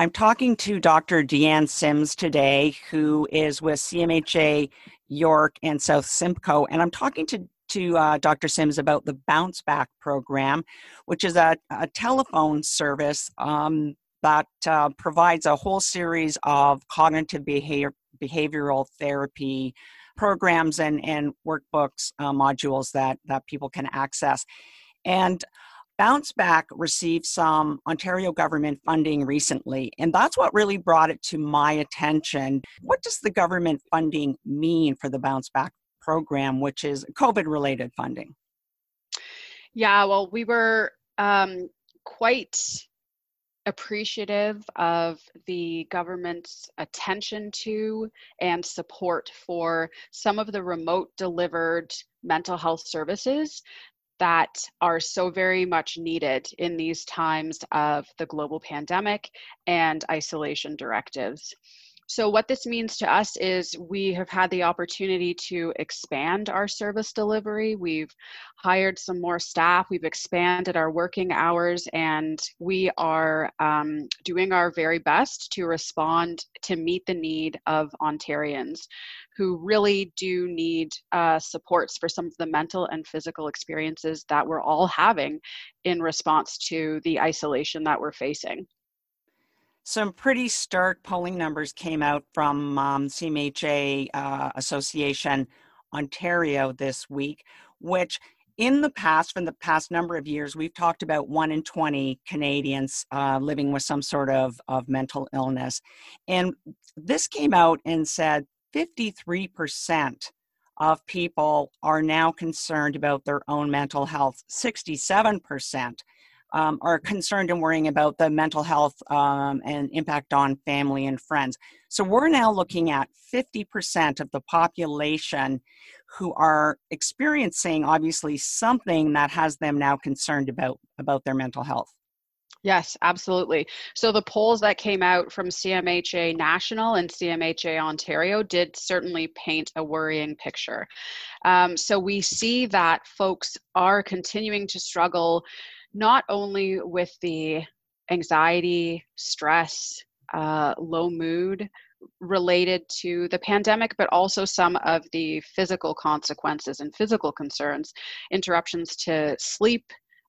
I'm talking to Dr. Deanne Sims today, who is with CMHA York and South Simcoe, and I'm talking to to uh, Dr. Sims about the Bounce Back program, which is a, a telephone service um, that uh, provides a whole series of cognitive behavior, behavioral therapy programs and, and workbooks uh, modules that, that people can access. And Bounce Back received some Ontario government funding recently, and that's what really brought it to my attention. What does the government funding mean for the Bounce Back program, which is COVID related funding? Yeah, well, we were um, quite appreciative of the government's attention to and support for some of the remote delivered mental health services that are so very much needed in these times of the global pandemic and isolation directives. So, what this means to us is we have had the opportunity to expand our service delivery. We've hired some more staff, we've expanded our working hours, and we are um, doing our very best to respond to meet the need of Ontarians who really do need uh, supports for some of the mental and physical experiences that we're all having in response to the isolation that we're facing some pretty stark polling numbers came out from um, CMHA uh, Association Ontario this week, which in the past, from the past number of years, we've talked about one in 20 Canadians uh, living with some sort of, of mental illness. And this came out and said 53% of people are now concerned about their own mental health, 67% um, are concerned and worrying about the mental health um, and impact on family and friends. So we're now looking at 50% of the population who are experiencing obviously something that has them now concerned about about their mental health. Yes, absolutely. So the polls that came out from CMHA National and CMHA Ontario did certainly paint a worrying picture. Um, so we see that folks are continuing to struggle not only with the anxiety, stress, uh, low mood related to the pandemic, but also some of the physical consequences and physical concerns, interruptions to sleep,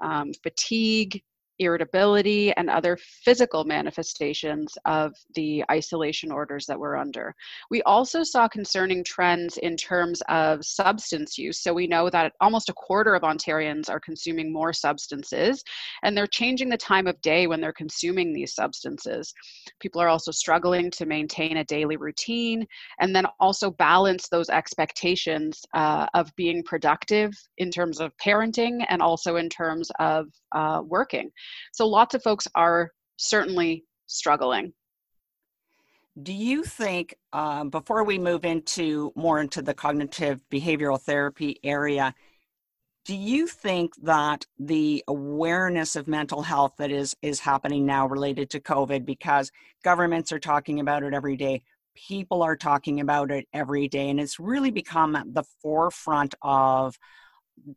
um, fatigue, irritability and other physical manifestations of the isolation orders that we're under. We also saw concerning trends in terms of substance use. So we know that almost a quarter of Ontarians are consuming more substances, and they're changing the time of day when they're consuming these substances. People are also struggling to maintain a daily routine and then also balance those expectations uh, of being productive in terms of parenting and also in terms of uh, working. So lots of folks are certainly struggling. Do you think, uh, before we move into more into the cognitive behavioral therapy area, do you think that the awareness of mental health that is is happening now related to COVID, because governments are talking about it every day, people are talking about it every day, and it's really become the forefront of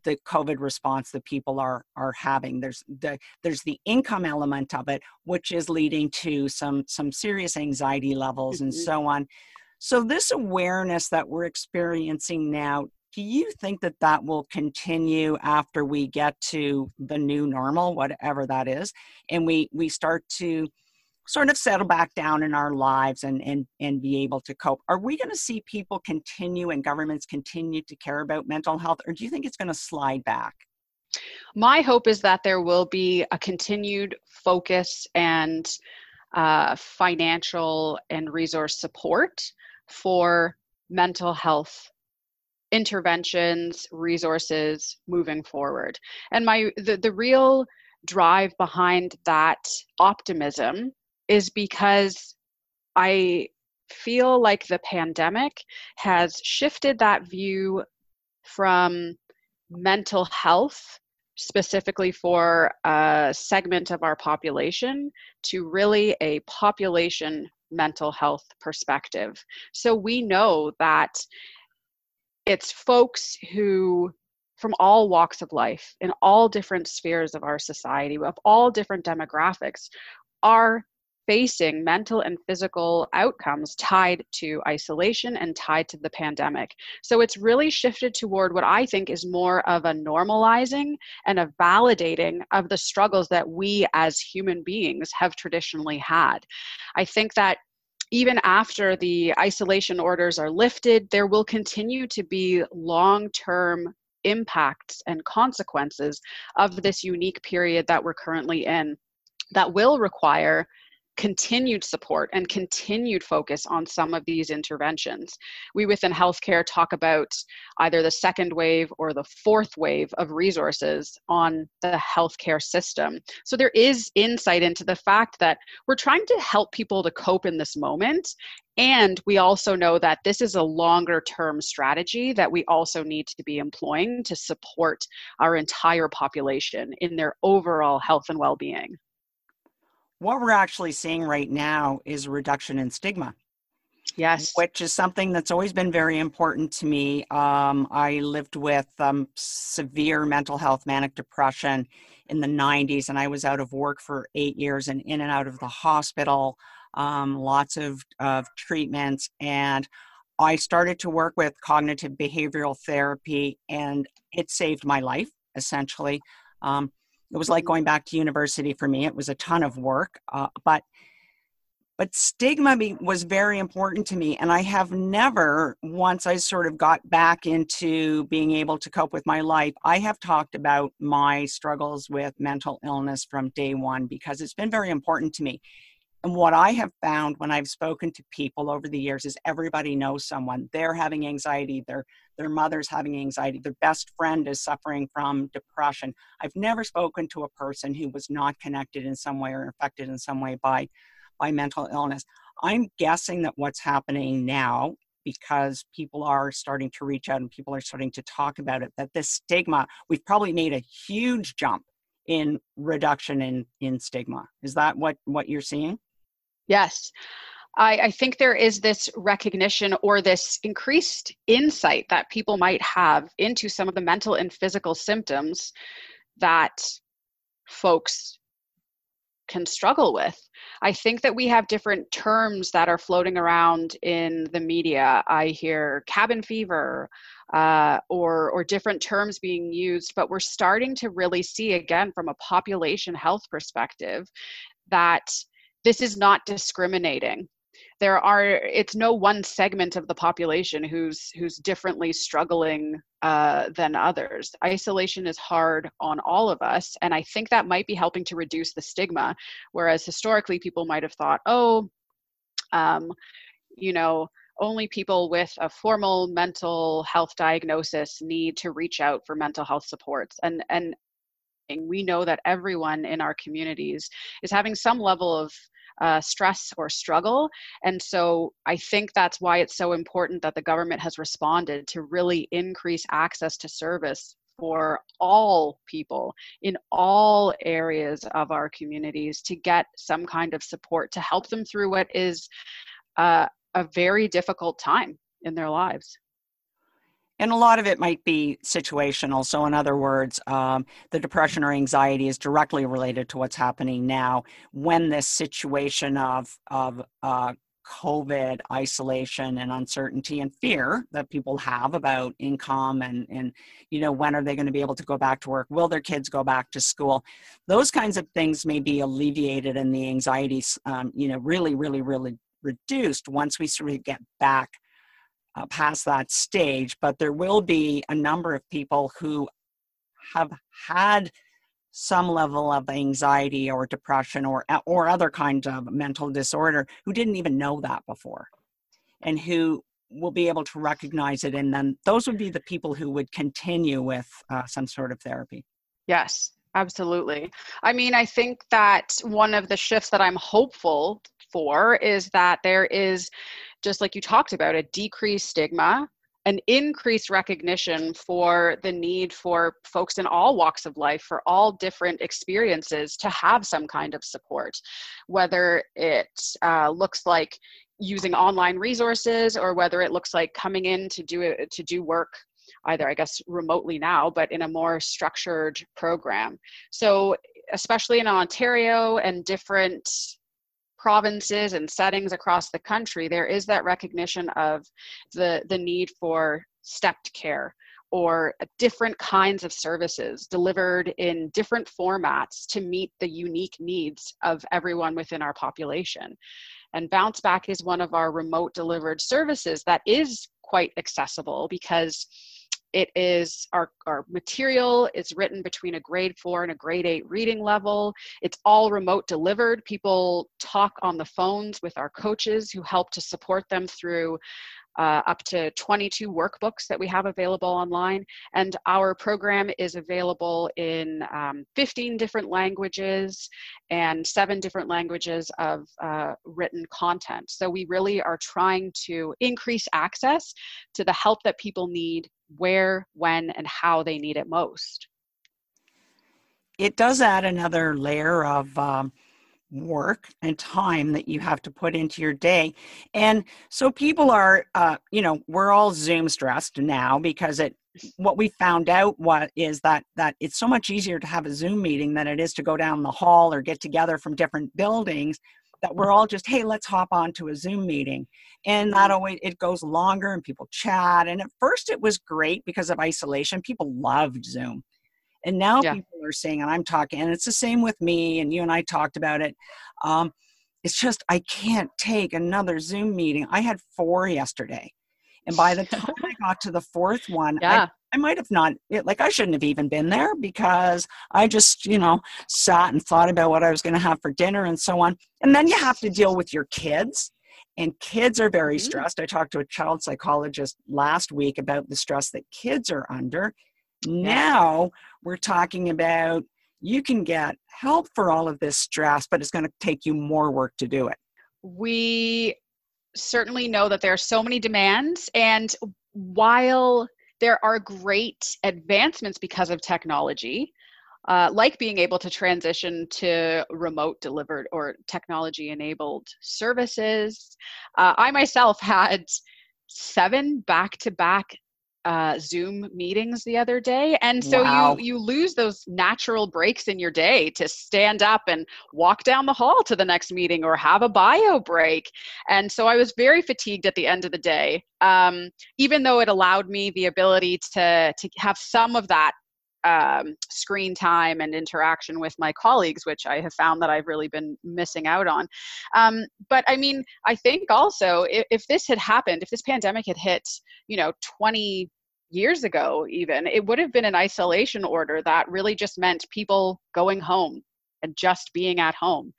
the COVID response that people are are having. There's the there's the income element of it, which is leading to some some serious anxiety levels mm-hmm. and so on. So this awareness that we're experiencing now, do you think that that will continue after we get to the new normal, whatever that is, and we we start to sort of settle back down in our lives and and and be able to cope. Are we going to see people continue and governments continue to care about mental health or do you think it's going to slide back? My hope is that there will be a continued focus and uh, financial and resource support for mental health interventions resources moving forward. And my the, the real drive behind that optimism is because I feel like the pandemic has shifted that view from mental health specifically for a segment of our population to really a population mental health perspective. So we know that it's folks who from all walks of life in all different spheres of our society of all different demographics are facing mental and physical outcomes tied to isolation and tied to the pandemic. So it's really shifted toward what I think is more of a normalizing and a validating of the struggles that we as human beings have traditionally had. I think that even after the isolation orders are lifted, there will continue to be long term impacts and consequences of this unique period that we're currently in that will require continued support and continued focus on some of these interventions. We within healthcare talk about either the second wave or the fourth wave of resources on the healthcare system. So there is insight into the fact that we're trying to help people to cope in this moment. And we also know that this is a longer term strategy that we also need to be employing to support our entire population in their overall health and well being what we're actually seeing right now is a reduction in stigma. Yes. Which is something that's always been very important to me. Um, I lived with um, severe mental health, manic depression in the 90s, and I was out of work for eight years and in and out of the hospital, um, lots of, of treatments. And I started to work with cognitive behavioral therapy, and it saved my life essentially. Um, it was like going back to university for me. It was a ton of work, uh, but but stigma was very important to me and i have never once i sort of got back into being able to cope with my life i have talked about my struggles with mental illness from day one because it's been very important to me and what I have found when I've spoken to people over the years is everybody knows someone. They're having anxiety, their their mother's having anxiety, their best friend is suffering from depression. I've never spoken to a person who was not connected in some way or affected in some way by by mental illness. I'm guessing that what's happening now because people are starting to reach out and people are starting to talk about it that this stigma we've probably made a huge jump in reduction in in stigma is that what what you're seeing Yes. I, I, think there is this recognition or this increased insight that people might have into some of the mental and physical symptoms that folks can struggle with. I think that we have different terms that are floating around in the media. I hear cabin fever uh, or, or different terms being used, but we're starting to really see, again, from a population health perspective, that this is not discriminating. There are it's no one segment of the population who's who's differently struggling uh, than others. Isolation is hard on all of us and i think that might be helping to reduce the stigma whereas historically people might have thought oh um, you know only people with a formal mental health diagnosis need to reach out for mental health supports. And and we know that everyone in our communities is having some level of uh, stress or struggle. And so I think that's why it's so important that the government has responded to really increase access to service for all people in all areas of our communities to get some kind of support to help them through what is uh, a very difficult time in their lives and a lot of it might be situational. So, in other words, um, the depression or anxiety is directly related to what's happening now. When this situation of of uh, COVID isolation and uncertainty and fear that people have about income and and you know when are they going to be able to go back to work? Will their kids go back to school? Those kinds of things may be alleviated and the anxieties, um, you know, really, really, really reduced once we sort of get back uh, past that stage, but there will be a number of people who have had some level of anxiety or depression or or other kind of mental disorder who didn't even know that before and who will be able to recognize it. And then those would be the people who would continue with uh, some sort of therapy. Yes absolutely. I mean i think that one of the shifts that i'm hopeful for is that there is just like you talked about, a decreased stigma, an increased recognition for the need for folks in all walks of life, for all different experiences, to have some kind of support, whether it uh, looks like using online resources or whether it looks like coming in to do it to do work either i guess remotely now but in a more structured program. So especially in ontario and different provinces and settings across the country, there is that recognition of the, the need for stepped care or different kinds of services delivered in different formats to meet the unique needs of everyone within our population. And Bounce Back is one of our remote delivered services that is quite accessible because it is our, our material is written between a grade four and a grade eight reading level. It's all remote delivered. People talk on the phones with our coaches who help to support them through uh, up to 22 workbooks that we have available online. And our program is available in um, 15 different languages and seven different languages of uh, written content. So we really are trying to increase access to the help that people need where, when, and how they need it most. It does add another layer of um, work and time that you have to put into your day. And so people are, uh, you know, we're all Zoom stressed now because it, what we found out what is that that it's so much easier to have a zoom meeting than it is to go down the hall or get together from different buildings that we're all just hey let's hop on to a zoom meeting. And that always it goes longer and people chat. And at first it was great because of isolation. People loved zoom and now yeah. people are saying and i'm talking and it's the same with me and you and i talked about it um, it's just i can't take another zoom meeting i had four yesterday and by the time i got to the fourth one yeah. I might have not, like, I shouldn't have even been there because I just, you know, sat and thought about what I was going to have for dinner and so on. And then you have to deal with your kids, and kids are very mm-hmm. stressed. I talked to a child psychologist last week about the stress that kids are under. Now we're talking about you can get help for all of this stress, but it's going to take you more work to do it. We certainly know that there are so many demands, and while there are great advancements because of technology, uh, like being able to transition to remote delivered or technology enabled services. Uh, I myself had seven back to back uh, Zoom meetings the other day, and so wow. you you lose those natural breaks in your day to stand up and walk down the hall to the next meeting or have a bio break. And so I was very fatigued at the end of the day, um, even though it allowed me the ability to to have some of that um, screen time and interaction with my colleagues, which I have found that I've really been missing out on. Um, but I mean, I think also if, if this had happened, if this pandemic had hit, you know, 20 years ago, even, it would have been an isolation order that really just meant people going home and just being at home.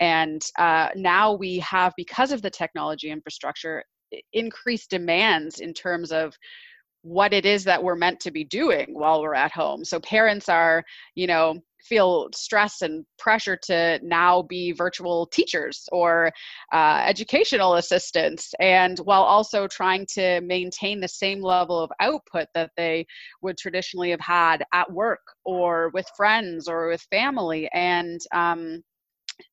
And uh, now we have, because of the technology infrastructure, increased demands in terms of what it is that we're meant to be doing while we're at home. So parents are, you know, feel stress and pressure to now be virtual teachers or uh, educational assistants, and while also trying to maintain the same level of output that they would traditionally have had at work or with friends or with family. And um,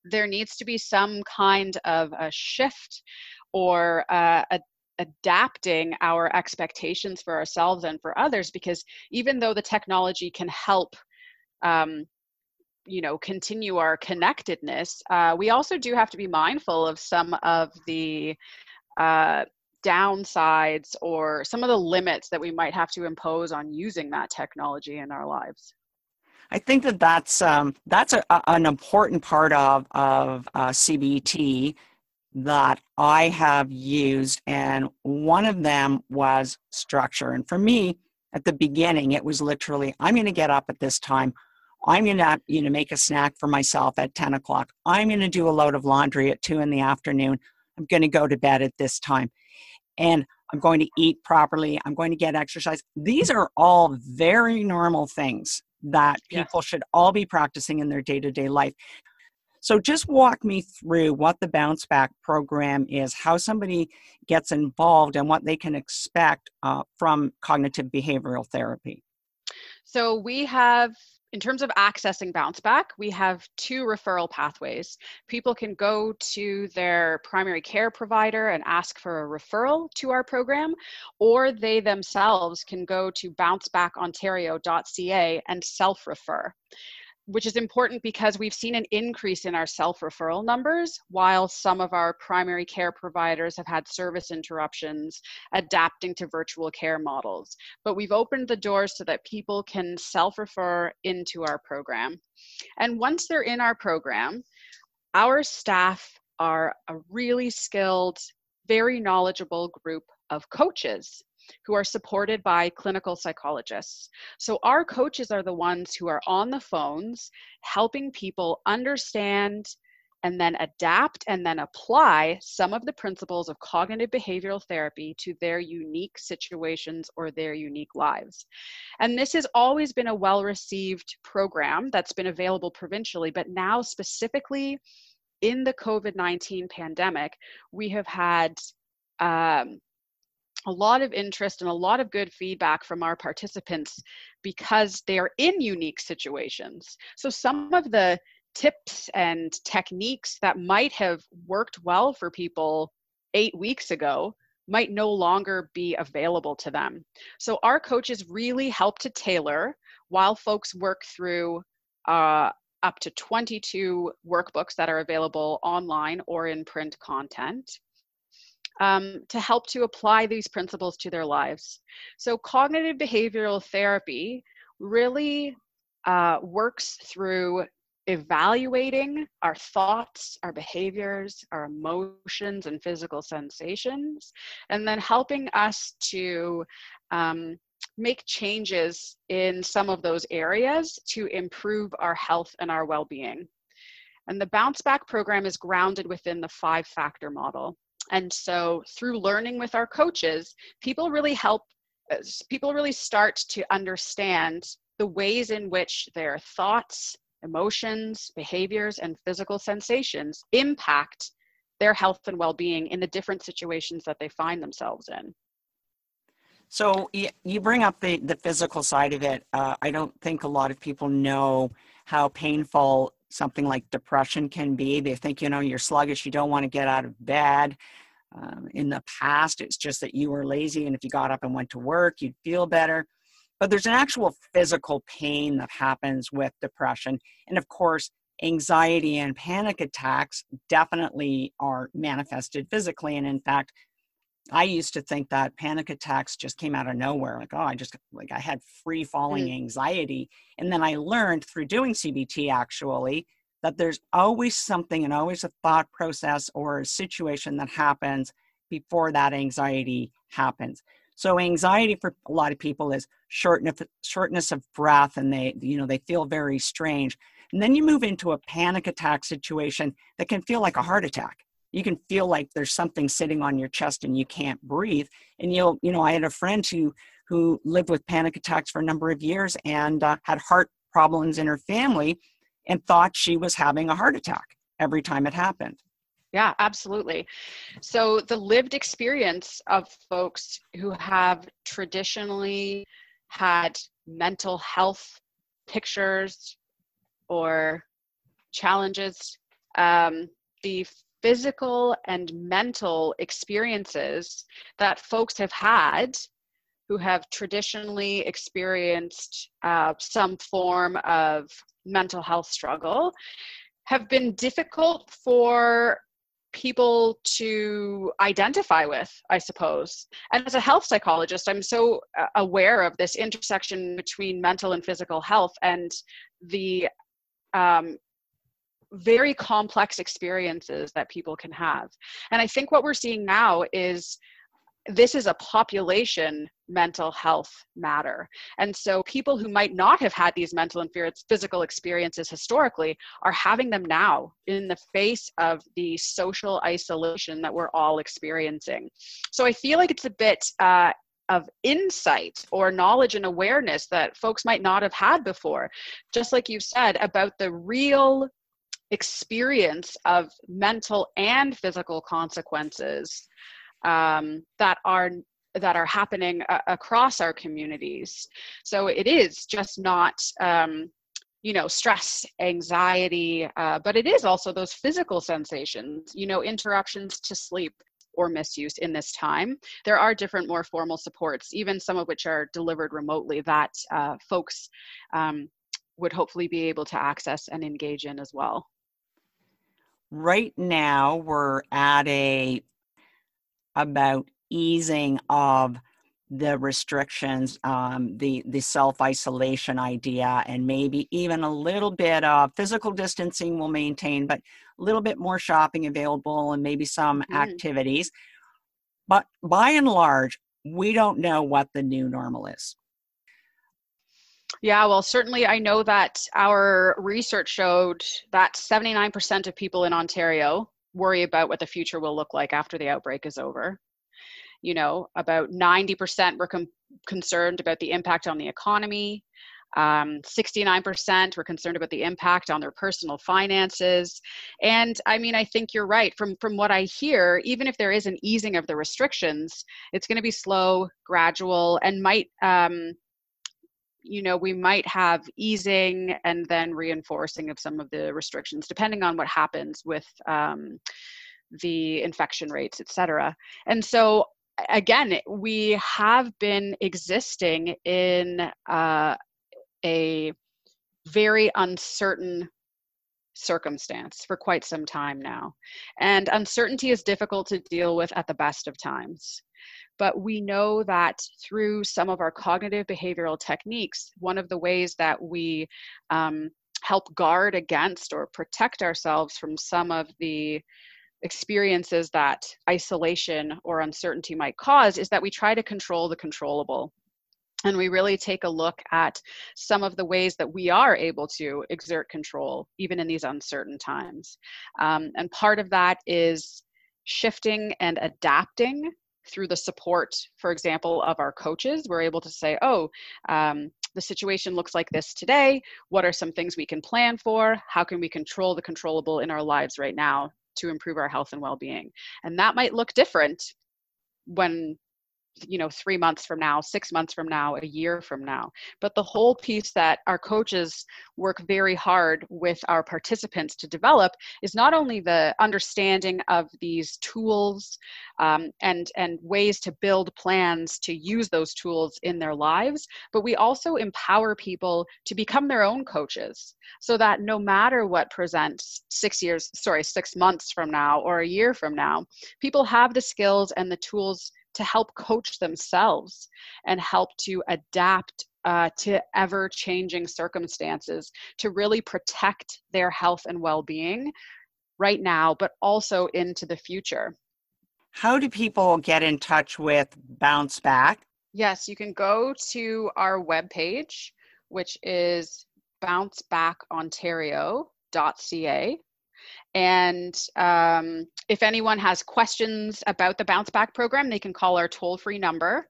there needs to be some kind of a shift or uh, a adapting our expectations for ourselves and for others because even though the technology can help um, you know continue our connectedness uh, we also do have to be mindful of some of the uh, downsides or some of the limits that we might have to impose on using that technology in our lives. I think that that's um, that's a, an important part of of uh, CBT that I have used, and one of them was structure. And for me, at the beginning, it was literally I'm going to get up at this time. I'm going to you know make a snack for myself at 10 o'clock. I'm going to do a load of laundry at two in the afternoon. I'm going to go to bed at this time, and I'm going to eat properly. I'm going to get exercise. These are all very normal things that people should all be practicing in their day to day life. So just walk me through what the bounce back program is, how somebody gets involved, and what they can expect uh, from cognitive behavioral therapy. So we have in terms of accessing bounce back we have two referral pathways people can go to their primary care provider and ask for a referral to our program or they themselves can go to bouncebackontario.ca and self refer which is important because we've seen an increase in our self referral numbers while some of our primary care providers have had service interruptions adapting to virtual care models. But we've opened the doors so that people can self refer into our program. And once they're in our program, our staff are a really skilled, very knowledgeable group of coaches who are supported by clinical psychologists. So, our coaches are the ones who are on the phones helping people understand and then adapt and then apply some of the principles of cognitive behavioral therapy to their unique situations or their unique lives. And this has always been a well received program that's been available provincially, but now specifically in the COVID 19 pandemic, we have had um, a lot of interest and a lot of good feedback from our participants because they are in unique situations. So, some of the tips and techniques that might have worked well for people eight weeks ago might no longer be available to them. So, our coaches really help to tailor while folks work through uh, up to 22 workbooks that are available online or in print content um, to help to apply these principles to their lives. So, cognitive behavioral therapy really uh, works through evaluating our thoughts, our behaviors, our emotions, and physical sensations, and then helping us to um, make changes in some of those areas to improve our health and our well being. And the bounce back program is grounded within the five factor model. And so through learning with our coaches, people really help, uh, people really start to understand the ways in which their thoughts, emotions, behaviors, and physical sensations impact their health and well being in the different situations that they find themselves in. So you bring up the, the physical side of it. Uh, I don't think a lot of people know how painful something like depression can be. They think, you know, you're sluggish, you don't want to get out of bed. Um, in the past, it's just that you were lazy, and if you got up and went to work, you'd feel better. But there's an actual physical pain that happens with depression. And of course, anxiety and panic attacks definitely are manifested physically. And in fact, I used to think that panic attacks just came out of nowhere. Like, oh, I just, like, I had free falling mm. anxiety. And then I learned through doing CBT actually that there's always something and always a thought process or a situation that happens before that anxiety happens. So anxiety for a lot of people is shortness, shortness of breath and they, you know, they feel very strange. And then you move into a panic attack situation that can feel like a heart attack. You can feel like there's something sitting on your chest and you can't breathe. And you'll, you know, I had a friend who who lived with panic attacks for a number of years and uh, had heart problems in her family and thought she was having a heart attack every time it happened. Yeah, absolutely. So, the lived experience of folks who have traditionally had mental health pictures or challenges, um, the physical and mental experiences that folks have had who have traditionally experienced uh, some form of mental health struggle have been difficult for people to identify with, I suppose. And as a health psychologist, I'm so uh, aware of this intersection between mental and physical health and the um, very complex experiences that people can have. And I think what we're seeing now is this is a population mental health matter. And so people who might not have had these mental and physical experiences historically are having them now in the face of the social isolation that we're all experiencing. So I feel like it's a bit uh, of insight or knowledge and awareness that folks might not have had before. Just like you said about the real experience of mental and physical consequences um, that are that are happening uh, across our communities. So it is just not um, you know stress anxiety uh, but it is also those physical sensations you know interruptions to sleep or misuse in this time there are different more formal supports even some of which are delivered remotely that uh, folks um, would hopefully be able to access and engage in as well. Right now, we're at a about easing of the restrictions, um, the the self isolation idea, and maybe even a little bit of physical distancing will maintain, but a little bit more shopping available and maybe some mm-hmm. activities. But by and large, we don't know what the new normal is. Yeah, well, certainly I know that our research showed that 79% of people in Ontario worry about what the future will look like after the outbreak is over. You know about 90% were com- concerned about the impact on the economy. Um, 69% were concerned about the impact on their personal finances. And i mean i think you're right. From from what i hear even if there is an easing of the restrictions it's going to be slow gradual and might um, you know we might have easing and then reinforcing of some of the restrictions depending on what happens with um, the infection rates et cetera and so again, we have been existing in uh, a very uncertain circumstance for quite some time now. And uncertainty is difficult to deal with at the best of times. But we know that through some of our cognitive behavioral techniques, one of the ways that we um, help guard against or protect ourselves from some of the experiences that isolation or uncertainty might cause is that we try to control the controllable. And we really take a look at some of the ways that we are able to exert control even in these uncertain times. Um, and part of that is shifting and adapting through the support for example of our coaches we're able to say oh um, the situation looks like this today. What are some things we can plan for? How can we control the controllable in our lives right now to improve our health and well-being? And that might look different when you know three months from now six months from now a year from now. But the whole piece that our coaches work very hard with our participants to develop is not only the understanding of these tools um, and and ways to build plans to use those tools in their lives but we also empower people to become their own coaches so that no matter what presents six years sorry six months from now or a year from now people have the skills and the tools to help coach themselves and help to adapt uh, to ever changing circumstances to really protect their health and well being right now, but also into the future. How do people get in touch with Bounce Back? Yes, you can go to our webpage, which is bouncebackontario.ca. And um, if anyone has questions about the Bounce Back program, they can call our toll free number,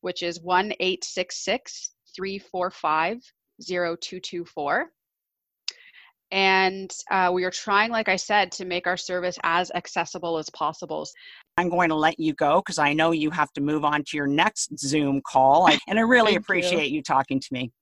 which is 1 866 345 0224. And uh, we are trying, like I said, to make our service as accessible as possible. I'm going to let you go because I know you have to move on to your next Zoom call. and I really appreciate you. you talking to me.